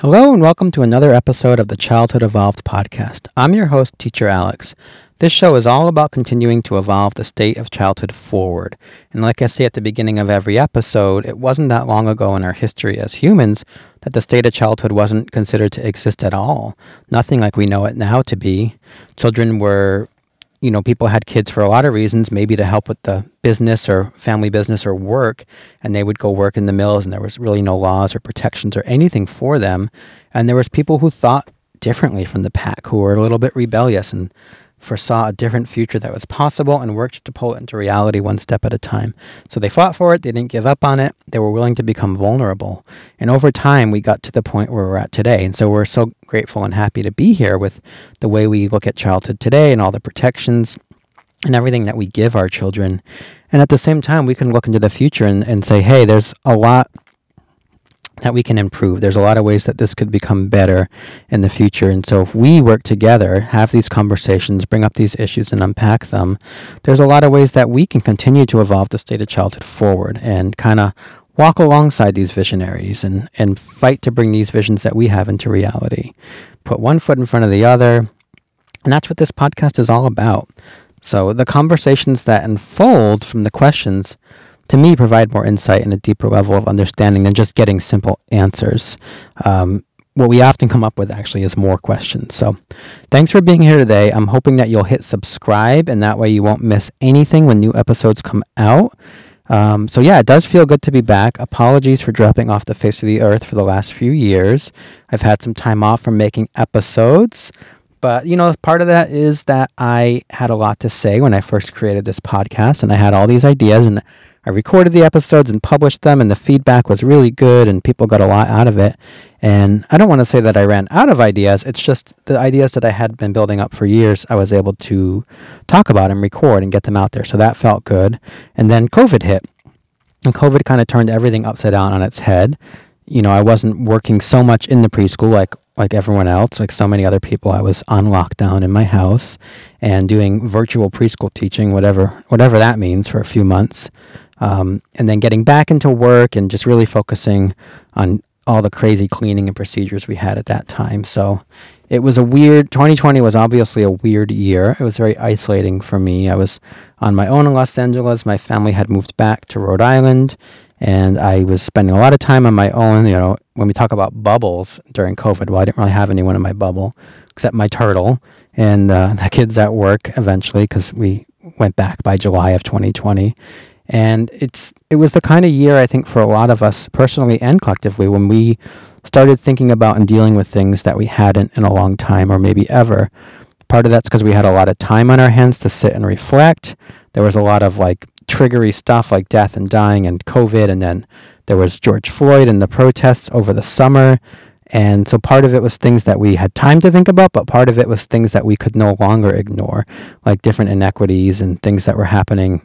Hello, and welcome to another episode of the Childhood Evolved podcast. I'm your host, Teacher Alex. This show is all about continuing to evolve the state of childhood forward. And like I say at the beginning of every episode, it wasn't that long ago in our history as humans that the state of childhood wasn't considered to exist at all. Nothing like we know it now to be. Children were you know, people had kids for a lot of reasons, maybe to help with the business or family business or work, and they would go work in the mills, and there was really no laws or protections or anything for them. And there was people who thought differently from the pack, who were a little bit rebellious and foresaw a different future that was possible and worked to pull it into reality one step at a time. So they fought for it, they didn't give up on it, they were willing to become vulnerable. And over time, we got to the point where we're at today. And so we're so grateful and happy to be here with the way we look at childhood today and all the protections and everything that we give our children. And at the same time, we can look into the future and, and say, hey, there's a lot that we can improve. There's a lot of ways that this could become better in the future. And so if we work together, have these conversations, bring up these issues and unpack them, there's a lot of ways that we can continue to evolve the state of childhood forward and kind of walk alongside these visionaries and, and fight to bring these visions that we have into reality. Put one foot in front of the other. And that's what this podcast is all about. So the conversations that unfold from the questions to me, provide more insight and a deeper level of understanding than just getting simple answers. Um, what we often come up with actually is more questions. So, thanks for being here today. I'm hoping that you'll hit subscribe, and that way you won't miss anything when new episodes come out. Um, so, yeah, it does feel good to be back. Apologies for dropping off the face of the earth for the last few years. I've had some time off from making episodes. But, you know, part of that is that I had a lot to say when I first created this podcast, and I had all these ideas, and I recorded the episodes and published them, and the feedback was really good, and people got a lot out of it. And I don't want to say that I ran out of ideas. It's just the ideas that I had been building up for years, I was able to talk about and record and get them out there. So that felt good. And then COVID hit. And COVID kind of turned everything upside down on its head. You know, I wasn't working so much in the preschool like like everyone else, like so many other people. I was on lockdown in my house and doing virtual preschool teaching, whatever whatever that means, for a few months. Um, and then getting back into work and just really focusing on all the crazy cleaning and procedures we had at that time. So it was a weird 2020 was obviously a weird year. It was very isolating for me. I was on my own in Los Angeles. My family had moved back to Rhode Island and I was spending a lot of time on my own, you know, when we talk about bubbles during COVID, well, I didn't really have anyone in my bubble except my turtle and uh, the kids at work eventually because we went back by July of 2020. And it's it was the kind of year I think for a lot of us personally and collectively when we started thinking about and dealing with things that we hadn't in a long time or maybe ever. Part of that's because we had a lot of time on our hands to sit and reflect. There was a lot of like triggery stuff like death and dying and COVID, and then there was George Floyd and the protests over the summer. And so part of it was things that we had time to think about, but part of it was things that we could no longer ignore, like different inequities and things that were happening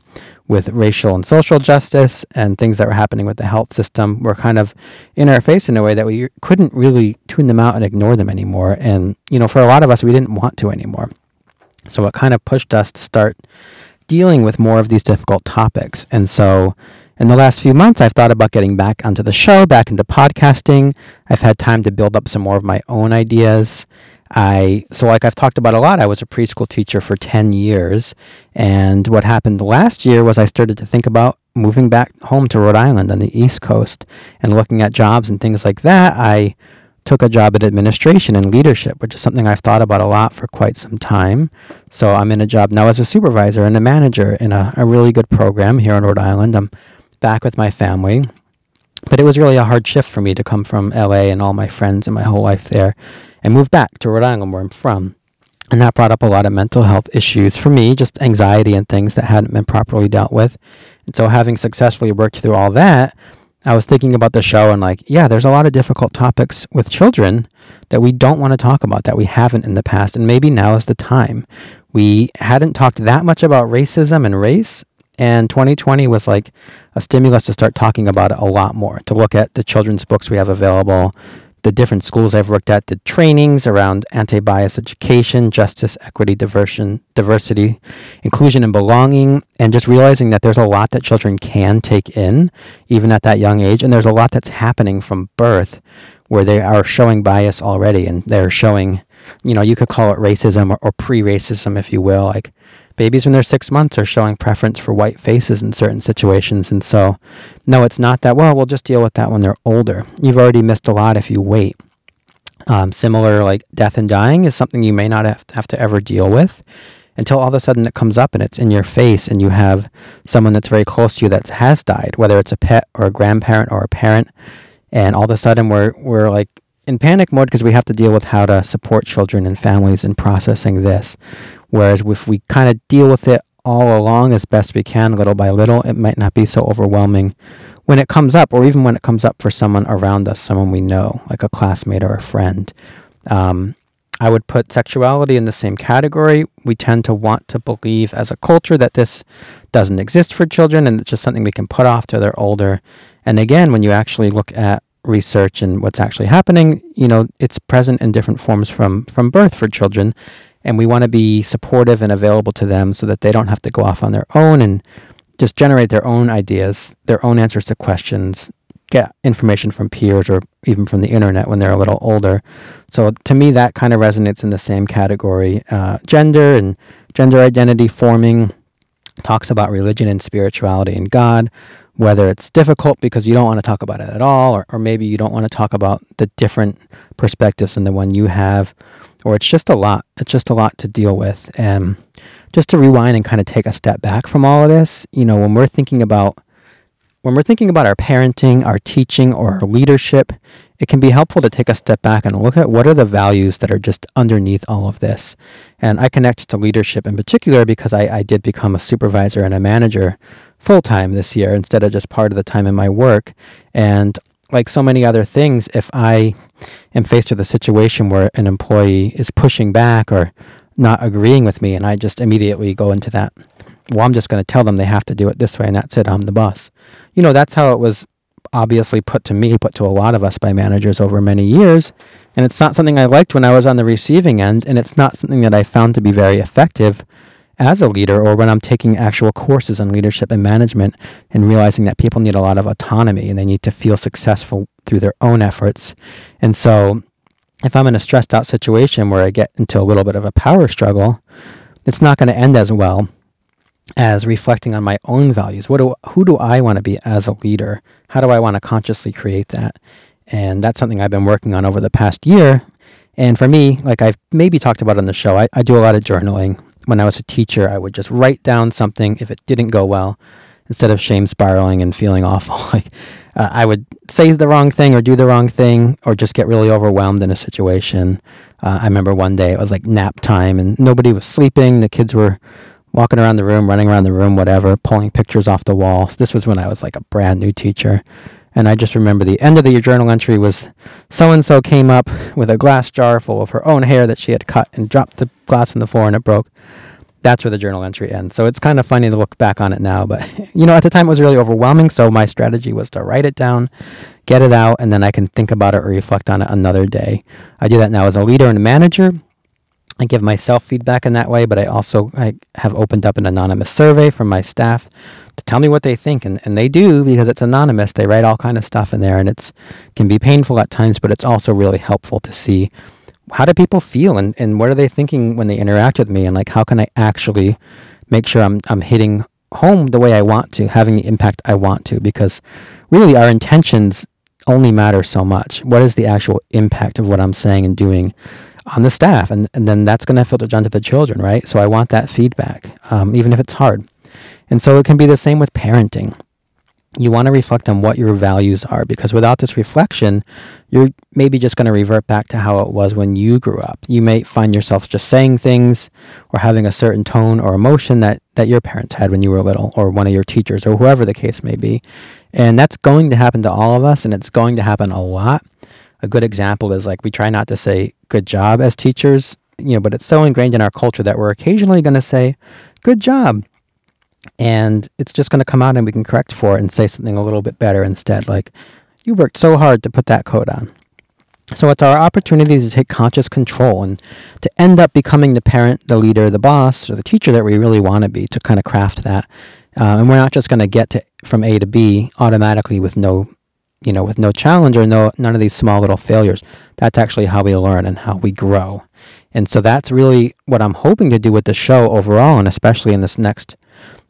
with racial and social justice and things that were happening with the health system were kind of in our face in a way that we couldn't really tune them out and ignore them anymore. And, you know, for a lot of us, we didn't want to anymore. So it kind of pushed us to start dealing with more of these difficult topics. And so in the last few months, I've thought about getting back onto the show, back into podcasting. I've had time to build up some more of my own ideas. I so like I've talked about a lot, I was a preschool teacher for 10 years, and what happened last year was I started to think about moving back home to Rhode Island on the East Coast and looking at jobs and things like that. I took a job at administration and leadership, which is something I've thought about a lot for quite some time. So I'm in a job now as a supervisor and a manager in a, a really good program here in Rhode Island. I'm back with my family. But it was really a hard shift for me to come from LA and all my friends and my whole life there and move back to Rhode Island where I'm from. And that brought up a lot of mental health issues for me, just anxiety and things that hadn't been properly dealt with. And so, having successfully worked through all that, I was thinking about the show and, like, yeah, there's a lot of difficult topics with children that we don't want to talk about, that we haven't in the past. And maybe now is the time. We hadn't talked that much about racism and race and 2020 was like a stimulus to start talking about it a lot more, to look at the children's books we have available, the different schools I've worked at, the trainings around anti bias education, justice, equity, diversion, diversity, inclusion, and belonging, and just realizing that there's a lot that children can take in, even at that young age. And there's a lot that's happening from birth where they are showing bias already and they're showing, you know, you could call it racism or, or pre racism, if you will. Like babies when they're six months are showing preference for white faces in certain situations. And so, no, it's not that, well, we'll just deal with that when they're older. You've already missed a lot if you wait. Um, similar, like death and dying is something you may not have to, ever deal with until all of a sudden it comes up and it's in your face and you have someone that's very close to you that has died, whether it's a pet or a grandparent or a parent. And all of a sudden we're, we're like in panic mode because we have to deal with how to support children and families in processing this. Whereas if we kind of deal with it all along as best we can, little by little, it might not be so overwhelming when it comes up, or even when it comes up for someone around us, someone we know, like a classmate or a friend. Um, I would put sexuality in the same category. We tend to want to believe as a culture that this doesn't exist for children and it's just something we can put off till they're older. And again, when you actually look at research and what's actually happening, you know, it's present in different forms from from birth for children. And we want to be supportive and available to them so that they don't have to go off on their own and just generate their own ideas, their own answers to questions, get information from peers or even from the internet when they're a little older. So to me, that kind of resonates in the same category. Uh, gender and gender identity forming talks about religion and spirituality and God, whether it's difficult because you don't want to talk about it at all, or, or maybe you don't want to talk about the different perspectives than the one you have, or it's just a lot. It's just a lot to deal with. And just to rewind and kind of take a step back from all of this, you know, when we're thinking about when we're thinking about our parenting, our teaching, or our leadership, it can be helpful to take a step back and look at what are the values that are just underneath all of this. And I connect to leadership in particular because I, I did become a supervisor and a manager full time this year instead of just part of the time in my work. And like so many other things, if I am faced with a situation where an employee is pushing back or not agreeing with me, and I just immediately go into that, well, I'm just going to tell them they have to do it this way, and that's it, I'm the boss. You know, that's how it was obviously put to me, put to a lot of us by managers over many years. And it's not something I liked when I was on the receiving end, and it's not something that I found to be very effective as a leader or when I'm taking actual courses on leadership and management and realizing that people need a lot of autonomy and they need to feel successful through their own efforts. And so if I'm in a stressed out situation where I get into a little bit of a power struggle, it's not going to end as well as reflecting on my own values. What do who do I want to be as a leader? How do I want to consciously create that? And that's something I've been working on over the past year. And for me, like I've maybe talked about on the show, I, I do a lot of journaling when I was a teacher, I would just write down something if it didn't go well, instead of shame spiraling and feeling awful. Like uh, I would say the wrong thing or do the wrong thing or just get really overwhelmed in a situation. Uh, I remember one day it was like nap time and nobody was sleeping. The kids were walking around the room, running around the room, whatever, pulling pictures off the wall. This was when I was like a brand new teacher. And I just remember the end of the journal entry was so and so came up with a glass jar full of her own hair that she had cut and dropped the glass on the floor and it broke. That's where the journal entry ends. So it's kind of funny to look back on it now. But, you know, at the time it was really overwhelming. So my strategy was to write it down, get it out, and then I can think about it or reflect on it another day. I do that now as a leader and a manager. I give myself feedback in that way, but I also I have opened up an anonymous survey from my staff to tell me what they think, and, and they do because it's anonymous. They write all kind of stuff in there, and it's can be painful at times, but it's also really helpful to see how do people feel and, and what are they thinking when they interact with me, and like how can I actually make sure I'm I'm hitting home the way I want to, having the impact I want to, because really our intentions only matter so much. What is the actual impact of what I'm saying and doing? On the staff, and, and then that's going to filter down to the children, right? So I want that feedback, um, even if it's hard. And so it can be the same with parenting. You want to reflect on what your values are because without this reflection, you're maybe just going to revert back to how it was when you grew up. You may find yourself just saying things or having a certain tone or emotion that, that your parents had when you were little or one of your teachers or whoever the case may be. And that's going to happen to all of us and it's going to happen a lot a good example is like we try not to say good job as teachers, you know, but it's so ingrained in our culture that we're occasionally going to say good job. And it's just going to come out and we can correct for it and say something a little bit better instead. Like, you worked so hard to put that coat on. So it's our opportunity to take conscious control and to end up becoming the parent, the leader, the boss, or the teacher that we really want to be to kind of craft that. Uh, and we're not just going to get to from A to B automatically with no you know, with no challenge or no none of these small little failures. That's actually how we learn and how we grow. And so that's really what I'm hoping to do with the show overall, and especially in this next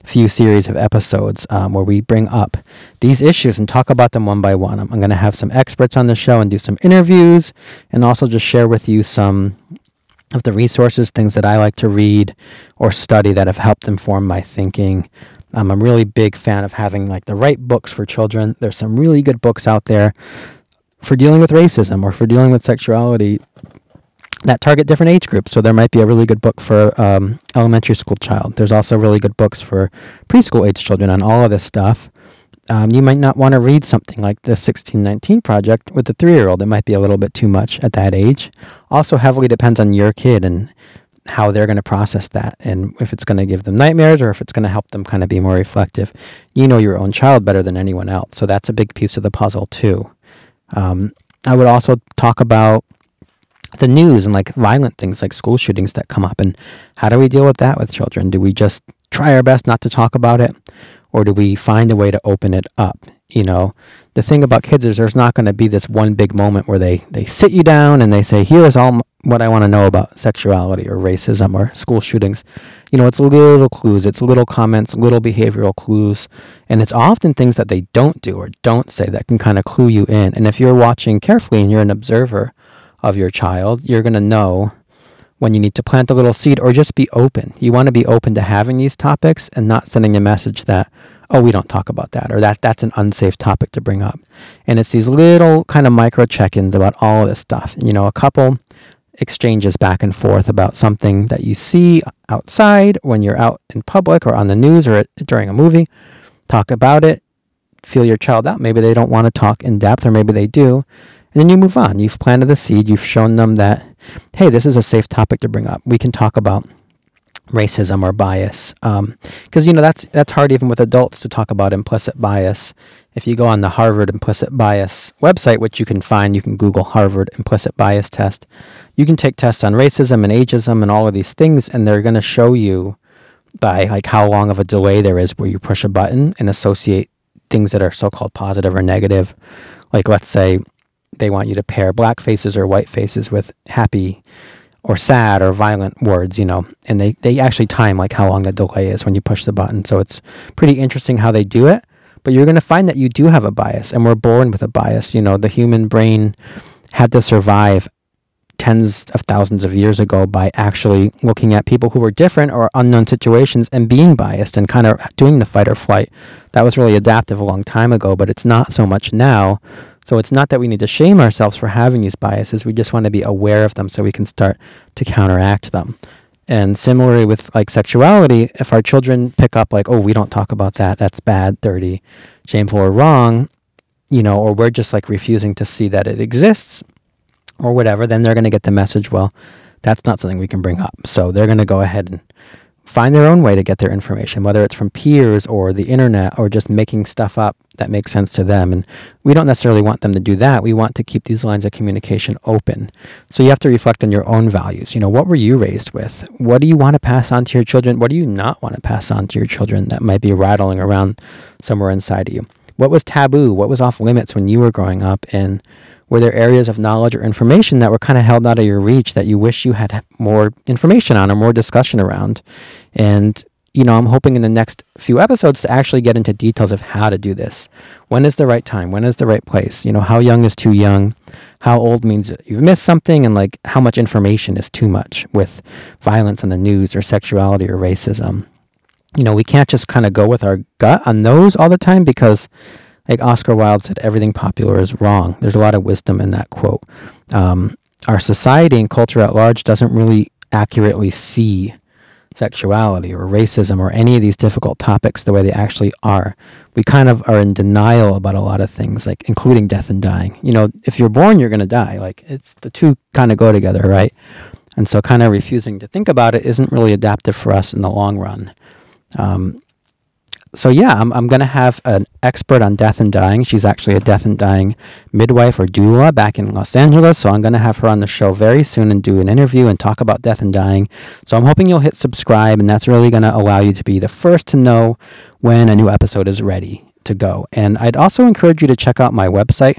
few series of episodes um, where we bring up these issues and talk about them one by one. I'm, I'm going to have some experts on the show and do some interviews and also just share with you some of the resources, things that I like to read or study that have helped inform my thinking. I'm a really big fan of having like the right books for children. There's some really good books out there for dealing with racism or for dealing with sexuality that target different age groups. So there might be a really good book for um, elementary school child. There's also really good books for preschool age children on all of this stuff. Um, you might not want to read something like the 1619 project with a three year old. It might be a little bit too much at that age. Also, heavily depends on your kid and how they're going to process that and if it's going to give them nightmares or if it's going to help them kind of be more reflective. You know your own child better than anyone else. So that's a big piece of the puzzle, too. Um, I would also talk about the news and like violent things like school shootings that come up and how do we deal with that with children? Do we just try our best not to talk about it? or do we find a way to open it up? You know, the thing about kids is there's not going to be this one big moment where they, they sit you down and they say, here is all what I want to know about sexuality or racism or school shootings. You know, it's little clues, it's little comments, little behavioral clues, and it's often things that they don't do or don't say that can kind of clue you in. And if you're watching carefully and you're an observer of your child, you're going to know when you need to plant a little seed or just be open. You want to be open to having these topics and not sending a message that, oh, we don't talk about that or that that's an unsafe topic to bring up. And it's these little kind of micro check-ins about all of this stuff. You know, a couple exchanges back and forth about something that you see outside when you're out in public or on the news or during a movie. Talk about it, feel your child out. Maybe they don't want to talk in depth or maybe they do. And then you move on. You've planted the seed, you've shown them that hey, this is a safe topic to bring up. We can talk about racism or bias because um, you know that's that's hard even with adults to talk about implicit bias. If you go on the harvard implicit bias website which you can find you can google harvard implicit bias test you can take tests on racism and ageism and all of these things and they're going to show you by like how long of a delay there is where you push a button and associate things that are so-called positive or negative. Like let's say they want you to pair black faces or white faces with happy or sad or violent words, you know, and they, they actually time like how long the delay is when you push the button. So it's pretty interesting how they do it. But you're going to find that you do have a bias, and we're born with a bias. You know, the human brain had to survive tens of thousands of years ago by actually looking at people who were different or unknown situations and being biased and kind of doing the fight or flight. That was really adaptive a long time ago, but it's not so much now. So it's not that we need to shame ourselves for having these biases. We just want to be aware of them so we can start to counteract them. And similarly with like sexuality, if our children pick up like, oh, we don't talk about that, that's bad, dirty, shameful, or wrong, you know, or we're just like refusing to see that it exists or whatever, then they're going to get the message, well, that's not something we can bring up. So they're going to go ahead and find their own way to get their information, whether it's from peers or the internet or just making stuff up that makes sense to them. And we don't necessarily want them to do that. We want to keep these lines of communication open. So you have to reflect on your own values. You know, what were you raised with? What do you want to pass on to your children? What do you not want to pass on to your children that might be rattling around somewhere inside of you? What was taboo? What was off limits when you were growing up? And were there areas of knowledge or information that were kind of held out of your reach that you wish you had more information on or more discussion around? And, you know, I'm hoping in the next few episodes to actually get into details of how to do this. When is the right time? When is the right place? You know, how young is too young? How old means you've missed something? And like how much information is too much with violence in the news or sexuality or racism? You know, we can't just kind of go with our gut on those all the time because like Oscar Wilde said, everything popular is wrong. There's a lot of wisdom in that quote. Um, our society and culture at large doesn't really accurately see sexuality or racism or any of these difficult topics the way they actually are. We kind of are in denial about a lot of things, like including death and dying. You know, if you're born, you're going to die. Like it's the two kind of go together, right? And so, kind of refusing to think about it isn't really adaptive for us in the long run. Um, so yeah, I'm, I'm going to have an expert on death and dying. She's actually a death and dying midwife or doula back in Los Angeles. So I'm going to have her on the show very soon and do an interview and talk about death and dying. So I'm hoping you'll hit subscribe, and that's really going to allow you to be the first to know when a new episode is ready to go. And I'd also encourage you to check out my website,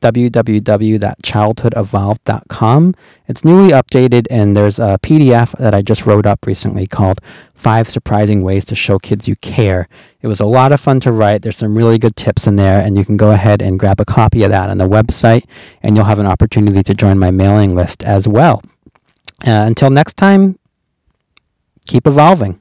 www.childhoodevolved.com. It's newly updated, and there's a PDF that I just wrote up recently called Five Surprising Ways to Show Kids You Care. It was a lot of fun to write. There's some really good tips in there, and you can go ahead and grab a copy of that on the website, and you'll have an opportunity to join my mailing list as well. Uh, until next time, keep evolving.